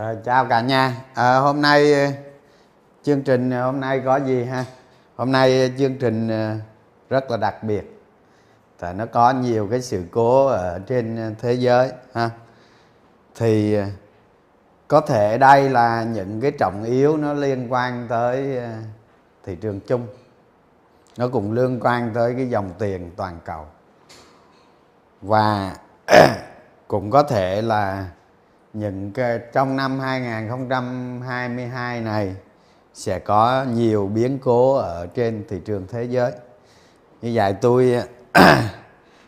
À, chào cả nhà. À, hôm nay ờ, chương trình hôm nay có gì ha? Hôm nay chương trình rất là đặc biệt tại nó có nhiều cái sự cố ở trên thế giới ha? Thì có thể đây là những cái trọng yếu nó liên quan tới thị trường chung. Nó cũng liên quan tới cái dòng tiền toàn cầu. Và cũng có thể là những cái, trong năm 2022 này sẽ có nhiều biến cố ở trên thị trường thế giới. Như vậy tôi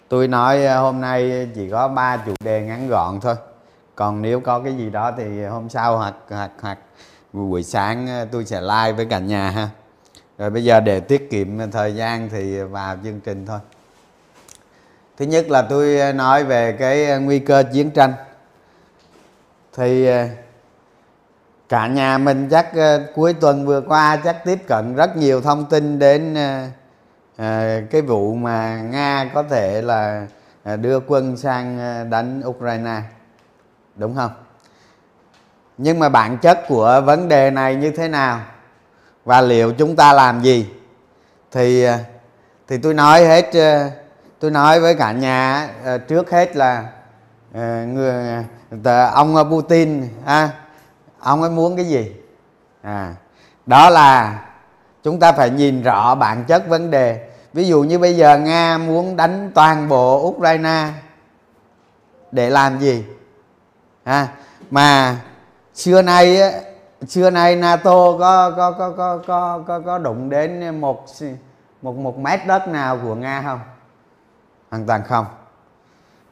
tôi nói à, hôm nay chỉ có ba chủ đề ngắn gọn thôi. Còn nếu có cái gì đó thì hôm sau hoặc hoặc hoặc buổi sáng à, tôi sẽ like với cả nhà ha. Rồi bây giờ để tiết kiệm thời gian thì vào chương trình thôi. Thứ nhất là tôi à, nói về cái nguy cơ chiến tranh thì ờ, cả nhà mình chắc ờ, cuối tuần vừa qua chắc tiếp cận rất nhiều thông tin đến ờ, cái vụ mà nga có thể là đưa quân sang đánh ukraine. Đúng không? Nhưng mà bản chất của vấn đề này như thế nào? Và liệu chúng ta làm gì? Thì thì tôi nói hết tôi nói với cả nhà trước hết là Ờ, người ông ờ, Putin ha? Ông ấy muốn cái gì? À đó là chúng ta phải nhìn rõ bản chất vấn đề. Ví dụ như bây giờ nga muốn đánh toàn bộ ukraine để làm gì? À, mà xưa nay xưa nay nato có có có có có có, có đụng đến một một một mét đất nào của nga không? Hoàn toàn không.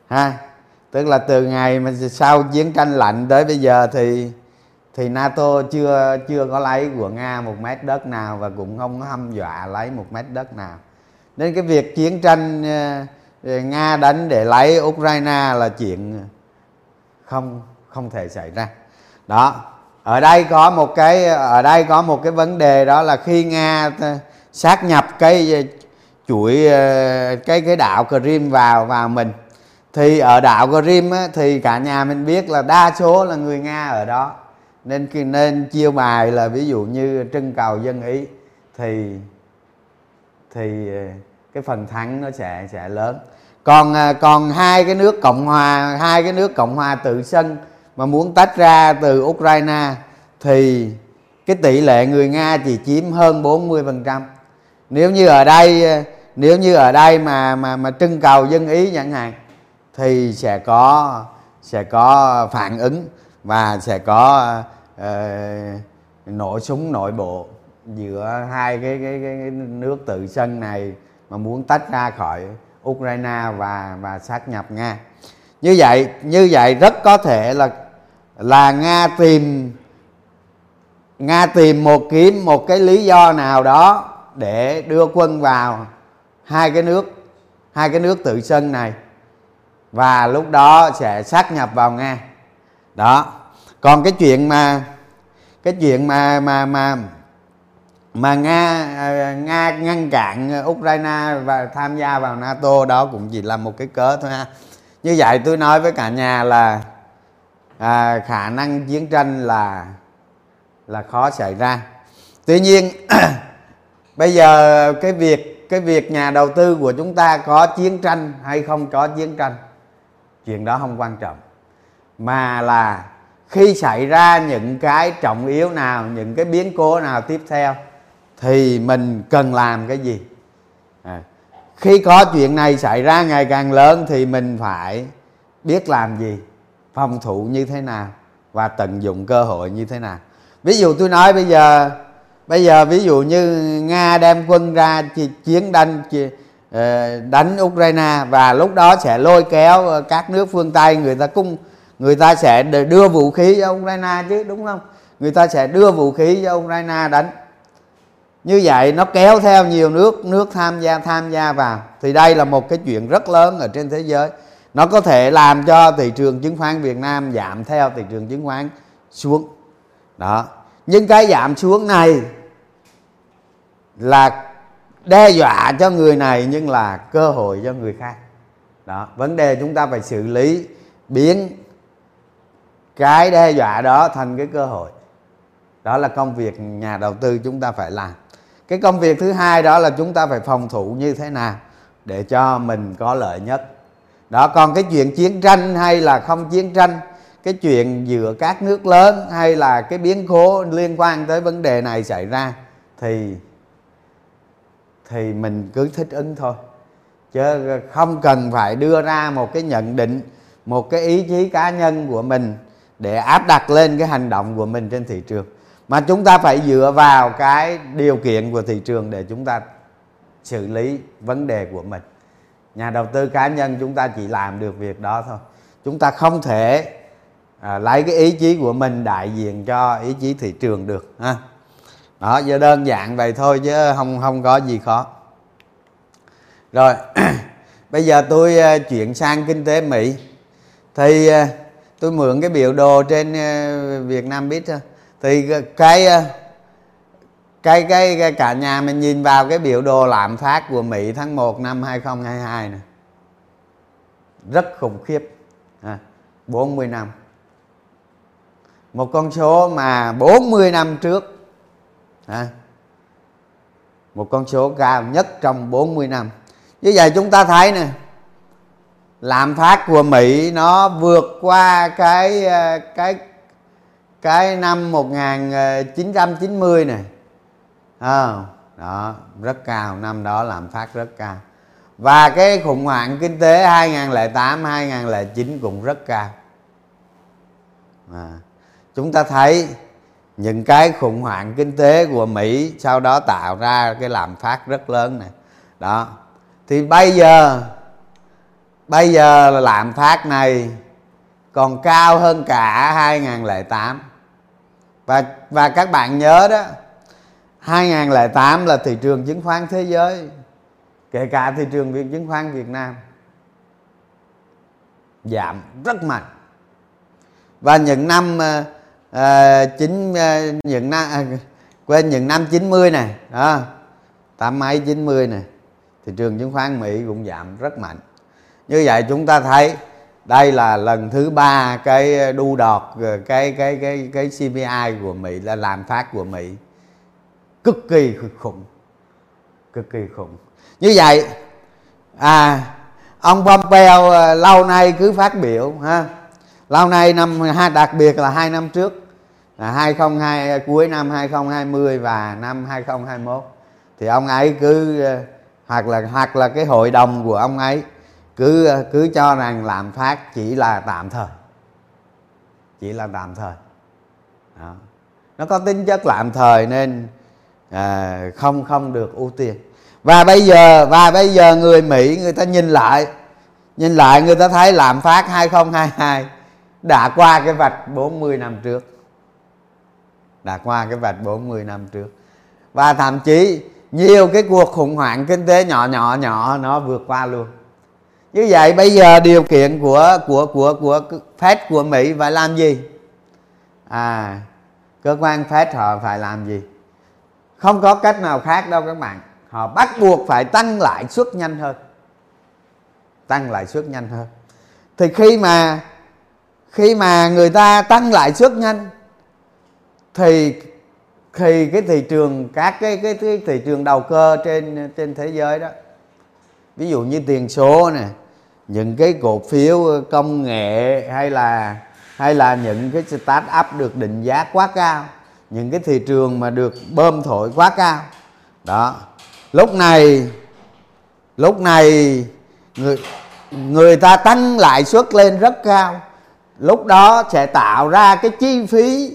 Ha? Tức là từ ngày mà sau chiến tranh lạnh tới bây giờ thì thì NATO chưa chưa có lấy của Nga một mét đất nào và cũng không hâm dọa lấy một mét đất nào. Nên cái việc chiến tranh ờ, Nga đánh để lấy Ukraine là chuyện không không thể xảy ra. Đó, ở đây có một cái, ở đây có một cái vấn đề đó là khi Nga ờ, sát nhập cái ờ, chuỗi cái cái đảo Crimea vào vào mình thì ở đảo Grim á, thì cả nhà mình biết là đa số là người Nga ở đó nên nên chiêu bài là ví dụ như trưng cầu dân ý thì thì ờ, cái phần thắng nó sẽ sẽ lớn còn ờ, còn hai cái nước cộng hòa hai cái nước cộng hòa tự sân mà muốn tách ra từ Ukraine thì cái tỷ lệ người Nga chỉ chiếm hơn 40%. Nếu như ở đây ờ, nếu như ở đây mà mà mà trưng cầu dân ý chẳng hạn thì sẽ có sẽ có phản ứng và sẽ có uh, nổ súng nội bộ giữa hai cái, cái, cái, cái nước tự sân này mà muốn tách ra khỏi Ukraine và và sát nhập Nga. Như vậy như vậy rất có thể là là Nga tìm Nga tìm một kiếm một cái lý do nào đó để đưa quân vào hai cái nước hai cái nước tự sân này và lúc đó sẽ sát nhập vào nga. Đó. Còn cái chuyện mà cái chuyện mà mà mà mà nga à, nga ngăn cản ukraine và tham gia vào nato đó cũng chỉ là một cái cớ thôi ha. Như vậy tôi nói với cả nhà là à, khả năng chiến tranh là là khó xảy ra. Tuy nhiên bây giờ cái việc cái việc nhà đầu tư của chúng ta có chiến tranh hay không có chiến tranh? Chuyện đó không quan trọng. Mà là khi xảy ra những cái trọng yếu nào những cái biến cố nào tiếp theo thì mình cần làm cái gì? À, khi có chuyện này xảy ra ngày càng lớn thì mình phải biết làm gì phòng thủ như thế nào và tận dụng cơ hội như thế nào. Ví dụ tôi nói bây giờ bây giờ ví dụ như nga đem quân ra chiến đánh Ờ, đánh Ukraine và lúc đó sẽ lôi kéo ờ, các nước phương Tây. Người ta cung, người ta sẽ đưa vũ khí cho Ukraine chứ, đúng không? Người ta sẽ đưa vũ khí cho Ukraine đánh. Như vậy nó kéo theo nhiều nước nước tham gia tham gia vào. Thì đây là một cái chuyện rất lớn ở trên thế giới. Nó có thể làm cho thị trường chứng khoán Việt Nam giảm theo thị trường chứng khoán xuống. Đó. Nhưng cái giảm xuống này là đe dọa cho người này nhưng là cơ hội cho người khác. Đó, vấn đề chúng ta phải xử lý, biến cái đe dọa đó thành cái cơ hội. Đó là công việc nhà đầu tư chúng ta phải làm. Cái công việc thứ hai đó là chúng ta phải phòng thủ như thế nào để cho mình có lợi nhất. Đó, còn cái chuyện chiến tranh hay là không chiến tranh, cái chuyện giữa các nước lớn hay là cái biến cố liên quan tới vấn đề này xảy ra thì thì mình cứ thích ứng thôi. Chứ không cần phải đưa ra một cái nhận định một cái ý chí cá nhân của mình để áp đặt lên cái hành động của mình trên thị trường. Mà chúng ta phải dựa vào cái điều kiện của thị trường để chúng ta xử lý vấn đề của mình. Nhà đầu tư cá nhân chúng ta chỉ làm được việc đó thôi. Chúng ta không thể à, lấy cái ý chí của mình đại diện cho ý chí thị trường được ha đó giờ đơn giản vậy thôi chứ không không có gì khó. Rồi bây giờ tôi ờ, chuyển sang kinh tế mỹ. Thì ờ, tôi mượn cái biểu đồ trên ờ, việt nam biết thì cái cái cái, cái cả nhà mình nhìn vào cái biểu đồ lạm phát của Mỹ tháng 1 năm 2022 này. Rất khủng khiếp. À, 40 năm. Một con số mà 40 năm trước à, một con số cao nhất trong 40 năm. Như vậy chúng ta thấy nè lạm phát của Mỹ nó vượt qua cái ờ, cái cái năm 1990 này à, đó rất cao năm đó lạm phát rất cao. Và cái khủng hoảng kinh tế 2008 2009 cũng rất cao. À, chúng ta thấy những cái khủng hoảng kinh tế của Mỹ sau đó tạo ra cái lạm phát rất lớn này. Đó. Thì bây giờ bây giờ là lạm phát này còn cao hơn cả 2008 và và các bạn nhớ đó 2008 là thị trường chứng khoán thế giới, kể cả thị trường việc chứng khoán Việt Nam, giảm rất mạnh. Và những năm ờ, à, chín à, những năm à, quên những năm 90 này đó. Tám mấy 90 này thị trường chứng khoán Mỹ cũng giảm rất mạnh. Như vậy chúng ta thấy đây là lần thứ ba cái đu đọt ờ, cái cái cái cái CPI của Mỹ là làm phát của Mỹ cực kỳ khủng cực kỳ khủng. Như vậy à ông Pompeo lâu nay cứ phát biểu ha lâu nay năm hai đặc biệt là hai năm trước là 2002 cuối năm 2020 và năm 2021 thì ông ấy cứ hoặc là hoặc là cái hội đồng của ông ấy cứ cứ cho rằng làm phát chỉ là tạm thời chỉ là tạm thời đó. nó có tính chất tạm thời nên à, không không được ưu tiên và bây giờ và bây giờ người Mỹ người ta nhìn lại nhìn lại người ta thấy lạm phát 2022 đã qua cái vạch 40 năm trước. Đã qua cái vạch 40 năm trước. Và thậm chí nhiều cái cuộc khủng hoảng kinh tế nhỏ nhỏ nhỏ nó vượt qua luôn. Như vậy bây giờ điều kiện của của của của Fed của Mỹ phải làm gì? À cơ quan Fed họ phải làm gì? Không có cách nào khác đâu các bạn. Họ bắt buộc phải tăng lãi suất nhanh hơn. Tăng lãi suất nhanh hơn. Thì khi mà khi mà người ta tăng lãi suất nhanh thì thì cái thị trường các cái cái, cái thị trường đầu cơ trên trên thế giới đó ví dụ như tiền số nè những cái cổ phiếu ờ, công nghệ hay là hay là những cái start up được định giá quá cao những cái thị trường mà được bơm thổi quá cao. Đó. Lúc này lúc này người người ta tăng lãi suất lên rất cao lúc đó sẽ tạo ra cái chi phí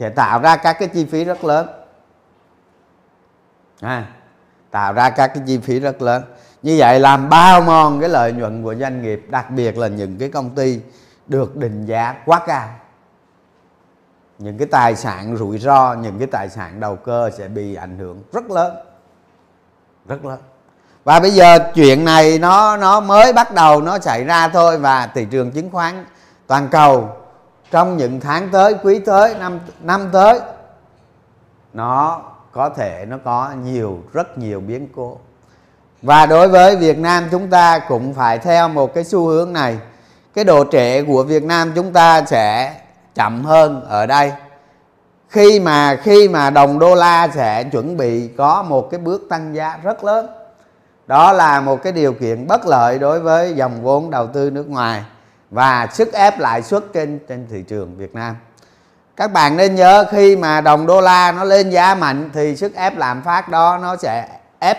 sẽ tạo ra các cái chi phí rất lớn. À, tạo ra các cái chi phí rất lớn. Như vậy làm bao mòn cái lợi nhuận của doanh nghiệp đặc biệt là những cái công ty được định giá quá cao. Những cái tài sản rủi ro những cái tài sản đầu cơ sẽ bị ảnh hưởng rất lớn rất lớn. Và bây giờ chuyện này nó nó mới bắt đầu nó xảy ra thôi và thị trường chứng khoán toàn cầu, trong những tháng tới, quý tới, năm năm tới, nó có thể, nó có nhiều, rất nhiều biến cố. Và đối với Việt Nam chúng ta cũng phải theo một cái xu hướng này. Cái độ trễ của Việt Nam chúng ta sẽ chậm hơn ở đây. Khi mà khi mà đồng đô la sẽ chuẩn bị có một cái bước tăng giá rất lớn, đó là một cái điều kiện bất lợi đối với dòng vốn đầu tư nước ngoài và sức ép lãi suất trên trên thị trường Việt Nam. Các bạn nên nhớ khi mà đồng đô la nó lên giá mạnh thì sức ép lạm phát đó nó sẽ ép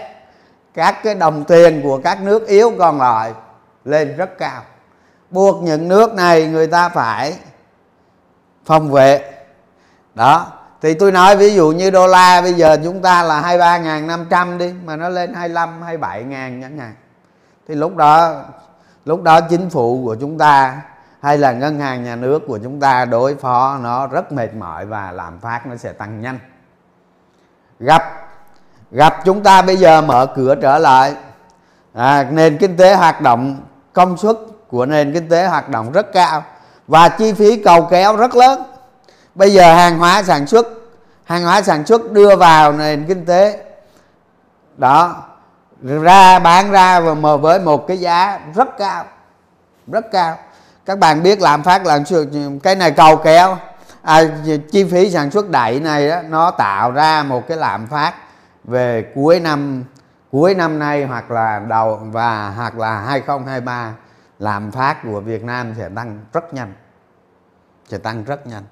các cái đồng tiền của các nước yếu còn lại lên rất cao. Buộc những nước này người ta phải phòng vệ. Đó, thì tôi nói ví dụ như đô la bây giờ chúng ta là 23.500 đi, mà nó lên 25 27 ngàn chẳng hạn. Thì lúc đó lúc đó chính phủ của chúng ta hay là ngân hàng nhà nước của chúng ta đối phó nó rất mệt mỏi và lạm phát nó sẽ tăng nhanh. Gặp gặp chúng ta bây giờ mở cửa trở lại. À, nền kinh tế hoạt động công suất của nền kinh tế hoạt động rất cao và chi phí cầu kéo rất lớn. Bây giờ hàng hóa sản xuất hàng hóa sản xuất đưa vào nền kinh tế đó ra bán ra và với một cái giá rất cao rất cao. Các bạn biết lạm phát là cái này cầu kéo. À, chi phí sản xuất đẩy này đó, nó tạo ra một cái lạm phát về cuối năm cuối năm nay hoặc là đầu và hoặc là 2023 lạm phát của Việt Nam sẽ tăng rất nhanh sẽ tăng rất nhanh.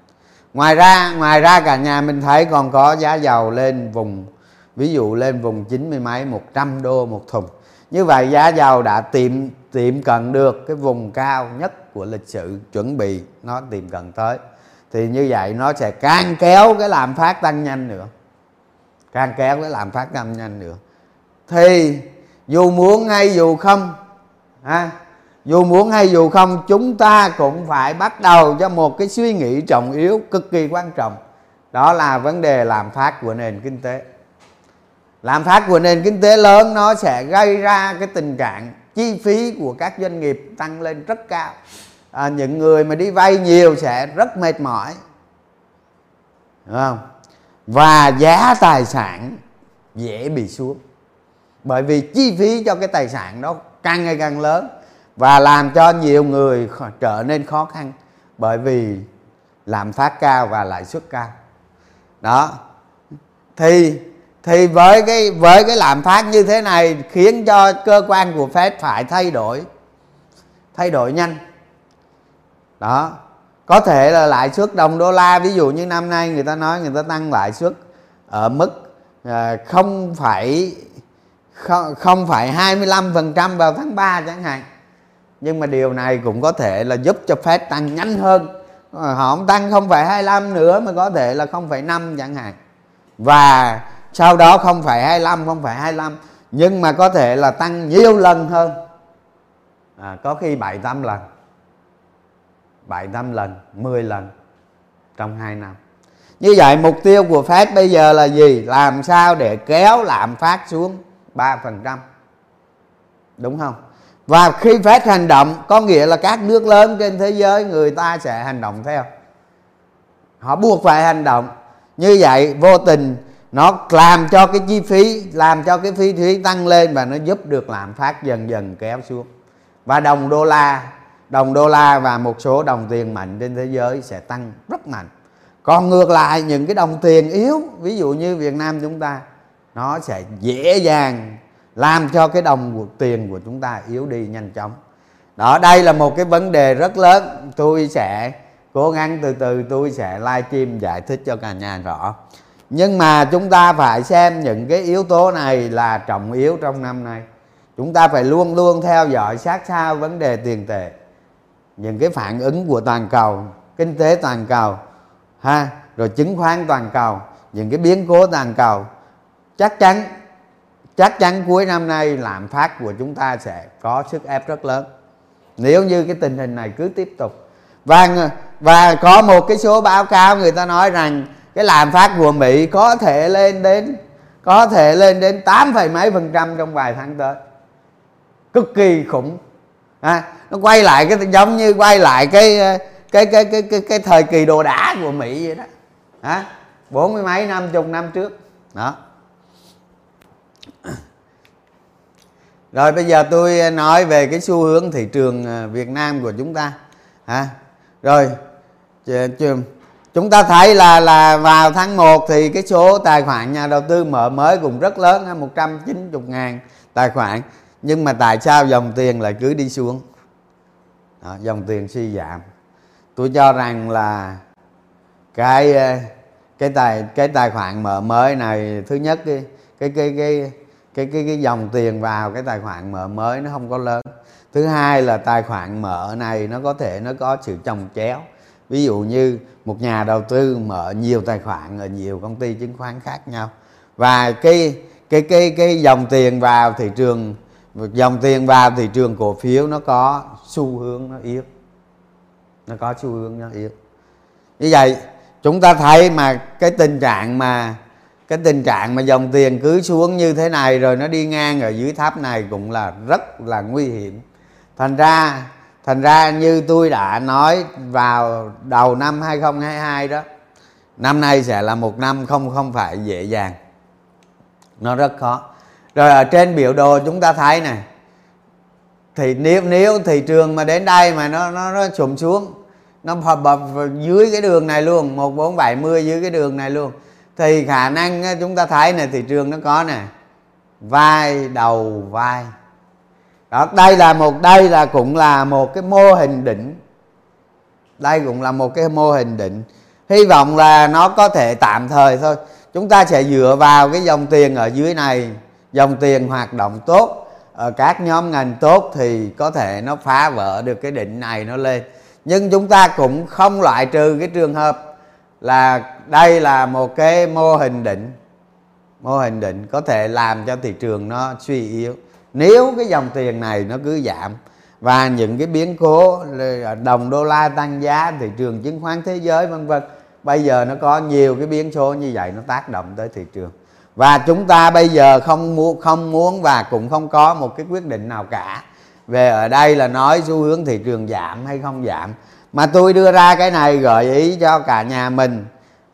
Ngoài ra ngoài ra cả nhà mình thấy còn có giá dầu lên vùng ví dụ lên vùng chín mươi mấy 100 đô một thùng. Như vậy giá dầu đã tiệm tiệm cận được cái vùng cao nhất của lịch sử chuẩn bị nó tiệm cận tới. Thì như vậy nó sẽ càng kéo cái lạm phát tăng nhanh nữa. Càng kéo cái lạm phát tăng nhanh nữa. Thì dù muốn hay dù không ha, dù muốn hay dù không chúng ta cũng phải bắt đầu cho một cái suy nghĩ trọng yếu cực kỳ quan trọng. Đó là vấn đề lạm phát của nền kinh tế lạm phát của nền kinh tế lớn nó sẽ gây ra cái tình trạng chi phí của các doanh nghiệp tăng lên rất cao. À, những người mà đi vay nhiều sẽ rất mệt mỏi. Đúng không? Và giá tài sản dễ bị xuống. Bởi vì chi phí cho cái tài sản đó càng ngày càng lớn và làm cho nhiều người trở nên khó khăn bởi vì lạm phát cao và lãi suất cao. Đó. Thì thì với cái với cái lạm phát như thế này khiến cho cơ quan của Fed phải thay đổi thay đổi nhanh. Đó, có thể là lãi suất đồng đô la, ví dụ như năm nay người ta nói người ta tăng lãi suất ở mức à, không phải không phải 25% vào tháng 3 chẳng hạn. Nhưng mà điều này cũng có thể là giúp cho Fed tăng nhanh hơn. Ờ, họ không tăng không phải 25 nữa mà có thể là không phải năm chẳng hạn. Và sau đó không phải 25 không phải 25 nhưng mà có thể là tăng nhiều lần hơn. À, có khi 7 8 lần 7 8 lần 10 lần trong 2 năm. Như vậy mục tiêu của Fed bây giờ là gì? Làm sao để kéo lạm phát xuống 3% đúng không? Và khi Fed hành động có nghĩa là các nước lớn trên thế giới người ta sẽ hành động theo. Họ buộc phải hành động. Như vậy vô tình nó làm cho cái chi phí, làm cho cái phí phí tăng lên và nó giúp được lạm phát dần dần kéo xuống. Và đồng đô la, đồng đô la và một số đồng tiền mạnh trên thế giới sẽ tăng rất mạnh. Còn ngược lại, những cái đồng tiền yếu, ví dụ như Việt Nam chúng ta, nó sẽ dễ dàng làm cho cái đồng tiền của chúng ta yếu đi nhanh chóng. Đó, đây là một cái vấn đề rất lớn. Tôi sẽ cố gắng từ từ, tôi sẽ livestream giải thích cho cả nhà rõ nhưng mà chúng ta phải xem những cái yếu tố này là trọng yếu trong năm nay. Chúng ta phải luôn luôn theo dõi sát sao vấn đề tiền tệ, những cái phản ứng của toàn cầu, kinh tế toàn cầu, ha, rồi chứng khoán toàn cầu, những cái biến cố toàn cầu. Chắc chắn chắc chắn cuối năm nay lạm phát của chúng ta sẽ có sức ép rất lớn. Nếu như cái tình hình này cứ tiếp tục. Và và có một cái số báo cáo người ta nói rằng cái lạm phát của Mỹ có thể lên đến có thể lên đến 8, mấy phần trăm trong vài tháng tới. Cực kỳ khủng. À, nó quay lại cái giống như quay lại cái cái cái cái cái, cái thời kỳ đồ đá của Mỹ vậy đó. À, bốn mươi mấy năm chục năm trước. Đó. Rồi bây giờ tôi nói về cái xu hướng thị trường à, Việt Nam của chúng ta. Hả rồi chúng ta thấy là là vào tháng 1 thì cái số tài khoản nhà đầu tư mở mới cũng rất lớn 190 ngàn tài khoản. Nhưng mà tại sao dòng tiền lại cứ đi xuống? Đó, dòng tiền suy giảm. Tôi cho rằng là cái ờ, cái tài cái tài khoản mở mới này thứ nhất cái cái cái cái cái cái cái dòng tiền vào cái tài khoản mở mới nó không có lớn. Thứ hai là tài khoản mở này nó có thể nó có sự chồng chéo ví dụ như một nhà đầu tư mở nhiều tài khoản ở nhiều công ty chứng khoán khác nhau. Và cái cái cái cái dòng tiền vào thị trường, dòng tiền vào thị trường cổ phiếu nó có xu hướng nó yếu. Nó có xu hướng nó yếu. Như vậy, chúng ta thấy mà cái tình trạng mà, cái tình trạng mà dòng tiền cứ xuống như thế này rồi nó đi ngang ở dưới tháp này cũng là rất là nguy hiểm. Thành ra thành ra như tôi đã nói vào đầu năm 2022 đó, năm nay sẽ là một năm không không phải dễ dàng. Nó rất khó. Rồi ở trên biểu đồ chúng ta thấy này, thì nếu nếu thị trường mà đến đây mà nó nó nó sụm xuống, nó bập bập dưới cái đường này luôn, một bốn bảy mươi dưới cái đường này luôn, thì khả năng chúng ta thấy này, thị trường nó có nè, vai đầu vai đó, đây là một, đây là cũng là một cái mô hình định. Đây cũng là một cái mô hình định. Hy vọng là nó có thể tạm thời thôi. Chúng ta sẽ dựa vào cái dòng tiền ở dưới này. Dòng tiền hoạt động tốt ở các nhóm ngành tốt thì có thể nó phá vỡ được cái đỉnh này nó lên. Nhưng chúng ta cũng không loại trừ cái trường hợp là đây là một cái mô hình định. Mô hình định có thể làm cho thị trường nó suy yếu nếu cái dòng tiền này nó cứ giảm và những cái biến cố à, đồng đô la tăng giá, thị trường chứng khoán thế giới, vân vân, bây giờ nó có nhiều cái biến số như vậy, nó tác động tới thị trường. Và chúng ta bây giờ không muốn không muốn và cũng không có một cái quyết định nào cả về ở đây là nói xu hướng thị trường giảm hay không giảm. Mà tôi đưa ra cái này gợi ý cho cả nhà mình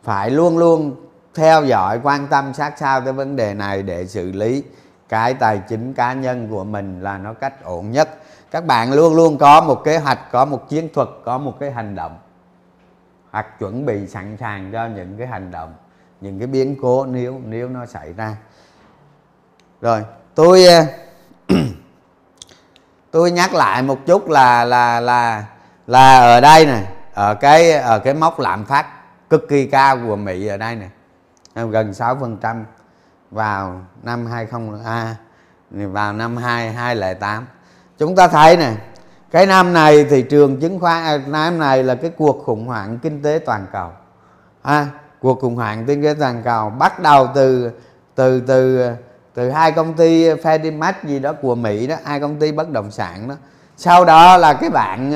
phải luôn luôn theo dõi, quan tâm sát sao tới vấn đề này để xử lý cái tài chính cá nhân của mình là nó cách ổn nhất. Các bạn luôn luôn có một kế hoạch, có một chiến thuật, có một cái hành động. Hoặc chuẩn bị sẵn sàng cho những cái hành động, những cái biến cố nếu nếu nó xảy ra. Rồi, tôi ờ, tôi nhắc lại một chút là là là là ở đây này ở cái ở cái mốc lạm phát cực kỳ cao của Mỹ ở đây này gần 6 phần trăm vào năm 20 a à, vào năm 2008 chúng ta thấy này cái năm này thị trường chứng khoán à, năm này là cái cuộc khủng hoảng kinh tế toàn cầu. À, cuộc khủng hoảng kinh tế toàn cầu bắt đầu từ từ từ từ hai công ty Fedimax gì đó của Mỹ đó hai công ty bất động sản đó. Sau đó là cái bạn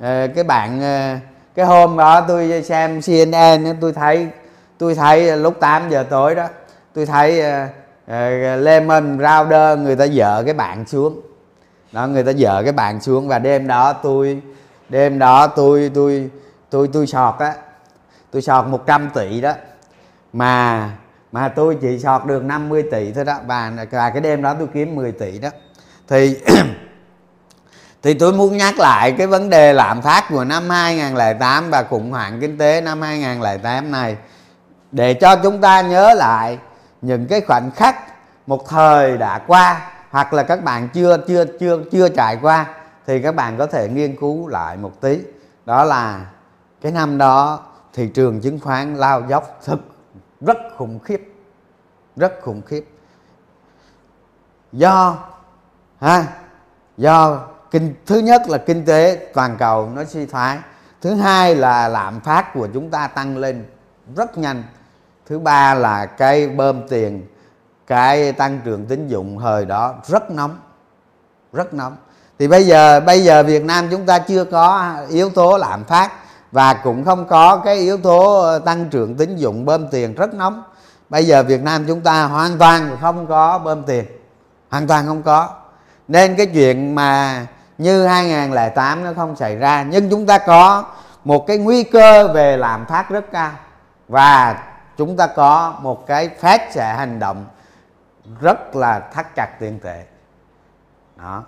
à, cái bạn cái hôm đó tôi xem CNN tôi thấy tôi thấy lúc 8 giờ tối đó tôi thấy uh, lemon rounder người ta dở cái bạn xuống. Đó người ta dở cái bạn xuống và đêm đó tôi đêm đó tôi tôi tôi tôi sọt á. Tôi sọt 100 tỷ đó. Mà mà tôi chỉ sọt được 50 tỷ thôi đó. Và, và cái đêm đó tôi kiếm 10 tỷ đó. Thì thì tôi muốn nhắc lại cái vấn đề lạm phát của năm 2008 và khủng hoảng kinh tế năm 2008 này. Để cho chúng ta nhớ lại những cái khoảnh khắc một thời đã qua, hoặc là các bạn chưa chưa chưa chưa trải qua, thì các bạn có thể nghiên cứu lại một tí. Đó là cái năm đó, thị trường chứng khoán lao dốc thực, rất khủng khiếp, rất khủng khiếp. Do, ha, do kinh, thứ nhất là kinh tế, toàn cầu nó suy thoái. Thứ hai là lạm phát của chúng ta tăng lên rất nhanh thứ ba là cái bơm tiền, cái tăng trưởng tín dụng thời đó rất nóng rất nóng. Thì bây giờ bây giờ Việt Nam chúng ta chưa có yếu tố lạm phát và cũng không có cái yếu tố tăng trưởng tín dụng bơm tiền rất nóng. Bây giờ Việt Nam chúng ta hoàn toàn không có bơm tiền, hoàn toàn không có. Nên cái chuyện mà như 2008 nó không xảy ra, nhưng chúng ta có một cái nguy cơ về lạm phát rất cao. Và chúng ta có một cái phát sẽ hành động rất là thắt chặt tiền tệ. Đó.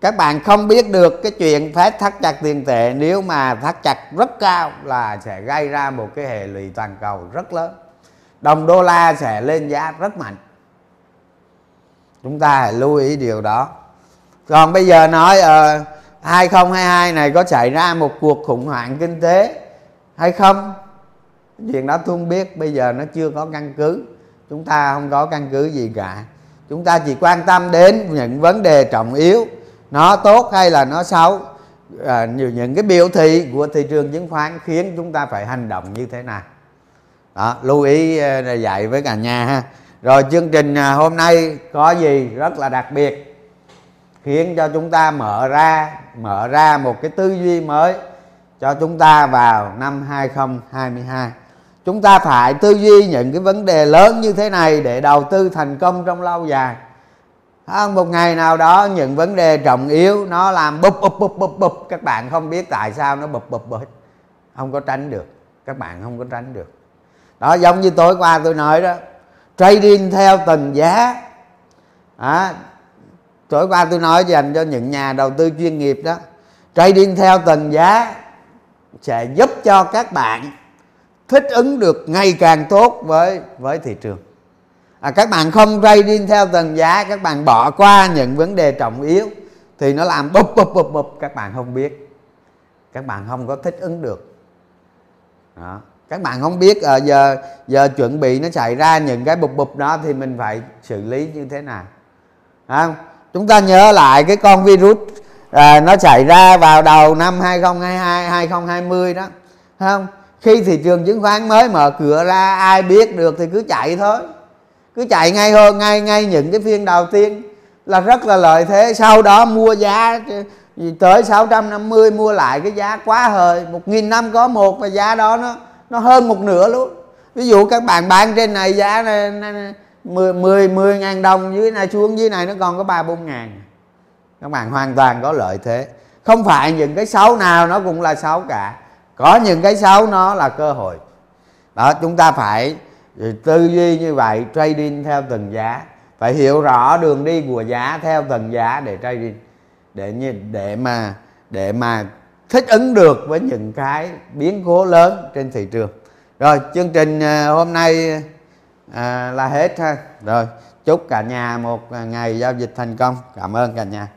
Các bạn không biết được cái chuyện phép thắt chặt tiền tệ nếu mà thắt chặt rất cao là sẽ gây ra một cái hệ lụy toàn cầu rất lớn. Đồng đô la sẽ lên giá rất mạnh. Chúng ta hãy lưu ý điều đó. Còn bây giờ nói ờ, uh, 2022 này có xảy ra một cuộc khủng hoảng kinh tế hay không? Chuyện đó tôi không biết bây giờ nó chưa có căn cứ. Chúng ta không có căn cứ gì cả. Chúng ta chỉ quan tâm đến những vấn đề trọng yếu nó tốt hay là nó xấu. À, những cái biểu thị của thị trường chứng khoán khiến chúng ta phải hành động như thế nào. Đó lưu ý à, dạy với cả nhà ha. Rồi chương trình à, hôm nay có gì rất là đặc biệt khiến cho chúng ta mở ra mở ra một cái tư duy mới cho chúng ta vào năm 2022 chúng ta phải tư duy những cái vấn đề lớn như thế này để đầu tư thành công trong lâu dài. Một ngày nào đó những vấn đề trọng yếu nó làm bụp bụp bụp bụp bụp. Các bạn không biết tại sao nó bụp bụp bụp. Không có tránh được. Các bạn không có tránh được. Đó giống như tối qua tôi nói đó trading theo từng giá. À, tối qua tôi nói dành cho những nhà đầu tư chuyên nghiệp đó trading theo từng giá sẽ giúp cho các bạn thích ứng được ngày càng tốt với với thị trường. À, các bạn không trading theo tầng giá các bạn bỏ qua những vấn đề trọng yếu thì nó làm bụp bụp bụp bụp. Các bạn không biết. Các bạn không có thích ứng được. Đó. các bạn không biết à, giờ giờ chuẩn bị nó xảy ra những cái bụp bụp đó thì mình phải xử lý như thế nào. Không? Chúng ta nhớ lại cái con virus à, nó xảy ra vào đầu năm 2022 2020 đó. Không? Khi thị trường chứng khoán mới mở cửa ra ai biết được thì cứ chạy thôi. Cứ chạy ngay hơn ngay ngay những cái phiên đầu tiên là rất là lợi thế. Sau đó mua giá tới 650 mua lại cái giá quá hời. Một nghìn năm có một và giá đó nó nó hơn một nửa luôn. Ví dụ các bạn bán trên này giá này, này, 10, 10, 10 ngàn đồng dưới này xuống dưới này nó còn có 3 4 ngàn. Các bạn hoàn toàn có lợi thế. Không phải những cái xấu nào nó cũng là xấu cả có những cái xấu nó là cơ hội. Đó chúng ta phải tư duy như vậy trading theo từng giá. Phải hiểu rõ đường đi của giá theo từng giá để trading. Để như để mà để mà thích ứng được với những cái biến cố lớn trên thị trường. Rồi chương trình à, hôm nay à, là hết ha. Rồi chúc cả nhà một à, ngày giao dịch thành công. Cảm ơn cả nhà.